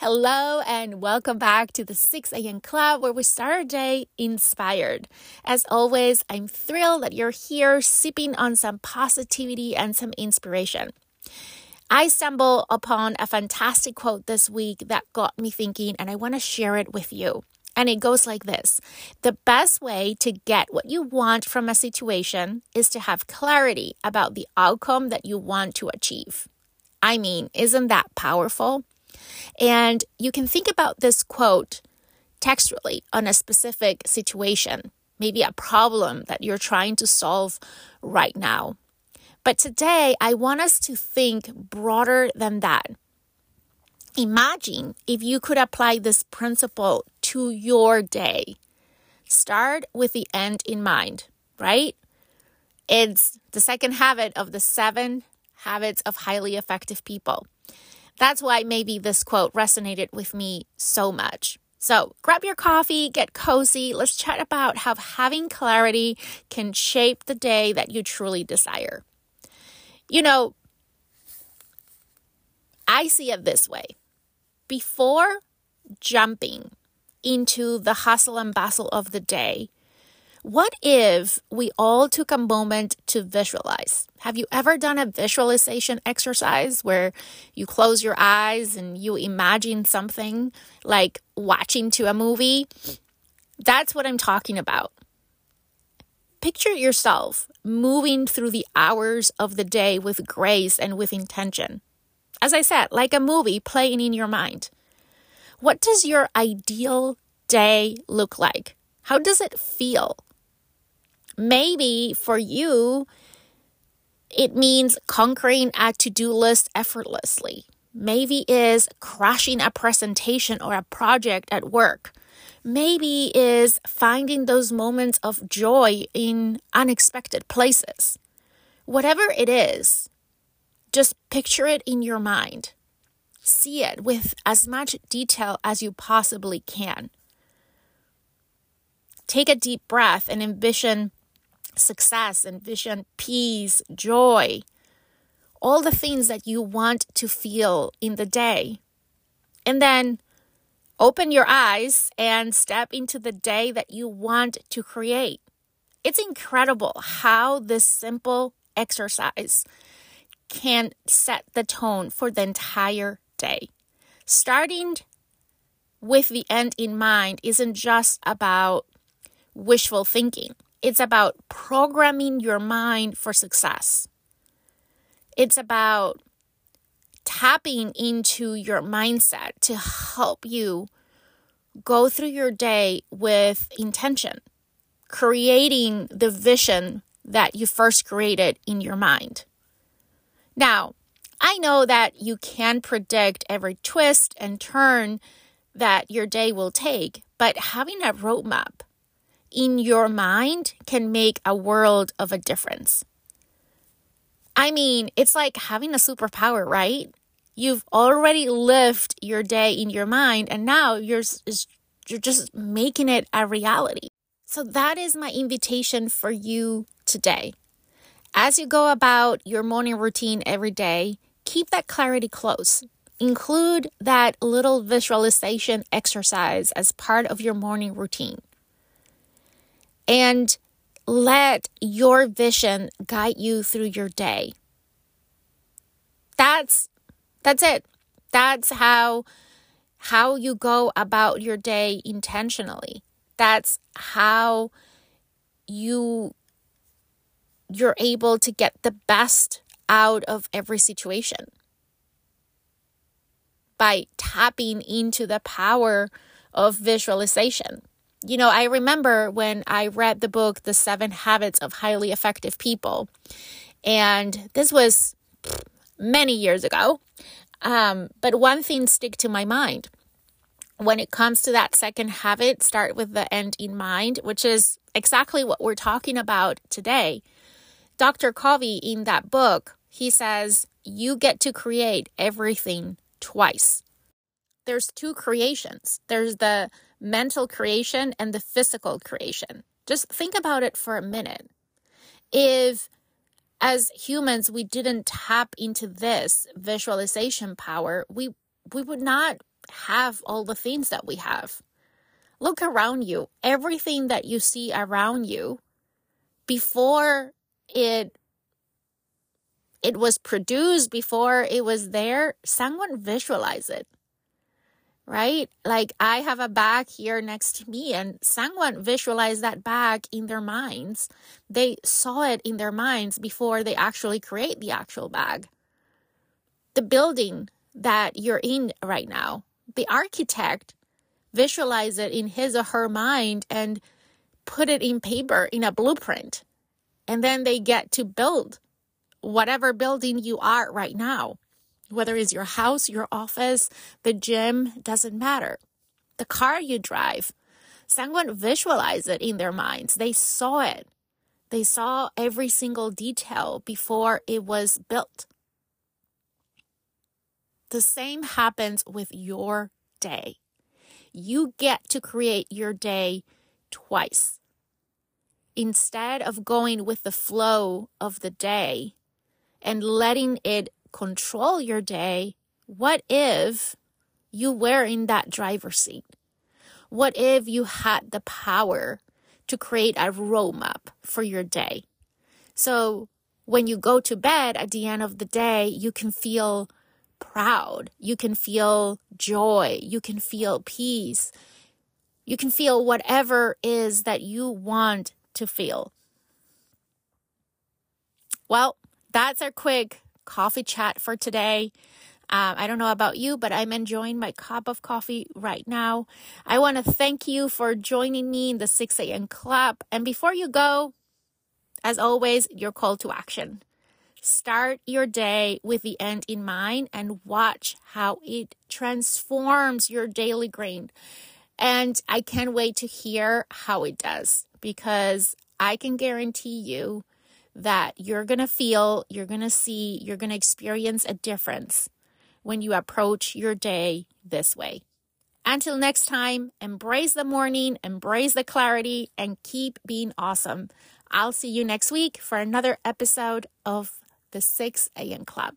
Hello and welcome back to the 6 a.m. Club where we start our day inspired. As always, I'm thrilled that you're here sipping on some positivity and some inspiration. I stumbled upon a fantastic quote this week that got me thinking, and I want to share it with you. And it goes like this The best way to get what you want from a situation is to have clarity about the outcome that you want to achieve. I mean, isn't that powerful? And you can think about this quote textually on a specific situation, maybe a problem that you're trying to solve right now. But today, I want us to think broader than that. Imagine if you could apply this principle to your day. Start with the end in mind, right? It's the second habit of the seven habits of highly effective people. That's why maybe this quote resonated with me so much. So grab your coffee, get cozy. Let's chat about how having clarity can shape the day that you truly desire. You know, I see it this way. Before jumping into the hustle and bustle of the day, what if we all took a moment to visualize? Have you ever done a visualization exercise where you close your eyes and you imagine something like watching to a movie? That's what I'm talking about. Picture yourself moving through the hours of the day with grace and with intention. As I said, like a movie playing in your mind. What does your ideal day look like? How does it feel? Maybe for you, it means conquering a to do list effortlessly. Maybe is crushing a presentation or a project at work. Maybe is finding those moments of joy in unexpected places. Whatever it is, just picture it in your mind. See it with as much detail as you possibly can. Take a deep breath and envision success, envision peace, joy, all the things that you want to feel in the day. And then open your eyes and step into the day that you want to create. It's incredible how this simple exercise can set the tone for the entire day. Starting with the end in mind isn't just about wishful thinking. It's about programming your mind for success. It's about tapping into your mindset to help you go through your day with intention, creating the vision that you first created in your mind. Now, I know that you can predict every twist and turn that your day will take, but having a roadmap in your mind can make a world of a difference. I mean, it's like having a superpower, right? You've already lived your day in your mind and now you're you're just making it a reality. So that is my invitation for you today. As you go about your morning routine every day, keep that clarity close. Include that little visualization exercise as part of your morning routine and let your vision guide you through your day. That's that's it. That's how how you go about your day intentionally. That's how you you're able to get the best out of every situation by tapping into the power of visualization you know, I remember when I read the book, The Seven Habits of Highly Effective People, and this was many years ago. Um, but one thing stick to my mind when it comes to that second habit, start with the end in mind, which is exactly what we're talking about today. Dr. Covey in that book, he says, you get to create everything twice. There's two creations. There's the mental creation and the physical creation. Just think about it for a minute. If as humans we didn't tap into this visualization power, we we would not have all the things that we have. Look around you. Everything that you see around you before it it was produced before it was there, someone visualize it. Right? Like I have a bag here next to me and someone visualized that bag in their minds. They saw it in their minds before they actually create the actual bag. The building that you're in right now, the architect visualize it in his or her mind and put it in paper in a blueprint. And then they get to build whatever building you are right now, whether it's your house, your office, the gym, doesn't matter. The car you drive, someone visualized it in their minds. They saw it. They saw every single detail before it was built. The same happens with your day. You get to create your day twice. Instead of going with the flow of the day, and letting it control your day, what if you were in that driver's seat? What if you had the power to create a roadmap for your day? So when you go to bed at the end of the day, you can feel proud. You can feel joy. You can feel peace. You can feel whatever is that you want to feel. Well, that's our quick coffee chat for today. Um, I don't know about you, but I'm enjoying my cup of coffee right now. I want to thank you for joining me in the 6 a.m. club. And before you go, as always, your call to action. Start your day with the end in mind and watch how it transforms your daily grind. And I can't wait to hear how it does because I can guarantee you that you're going to feel, you're going to see, you're going to experience a difference when you approach your day this way. Until next time, embrace the morning, embrace the clarity, and keep being awesome. I'll see you next week for another episode of the 6 a.m. Club.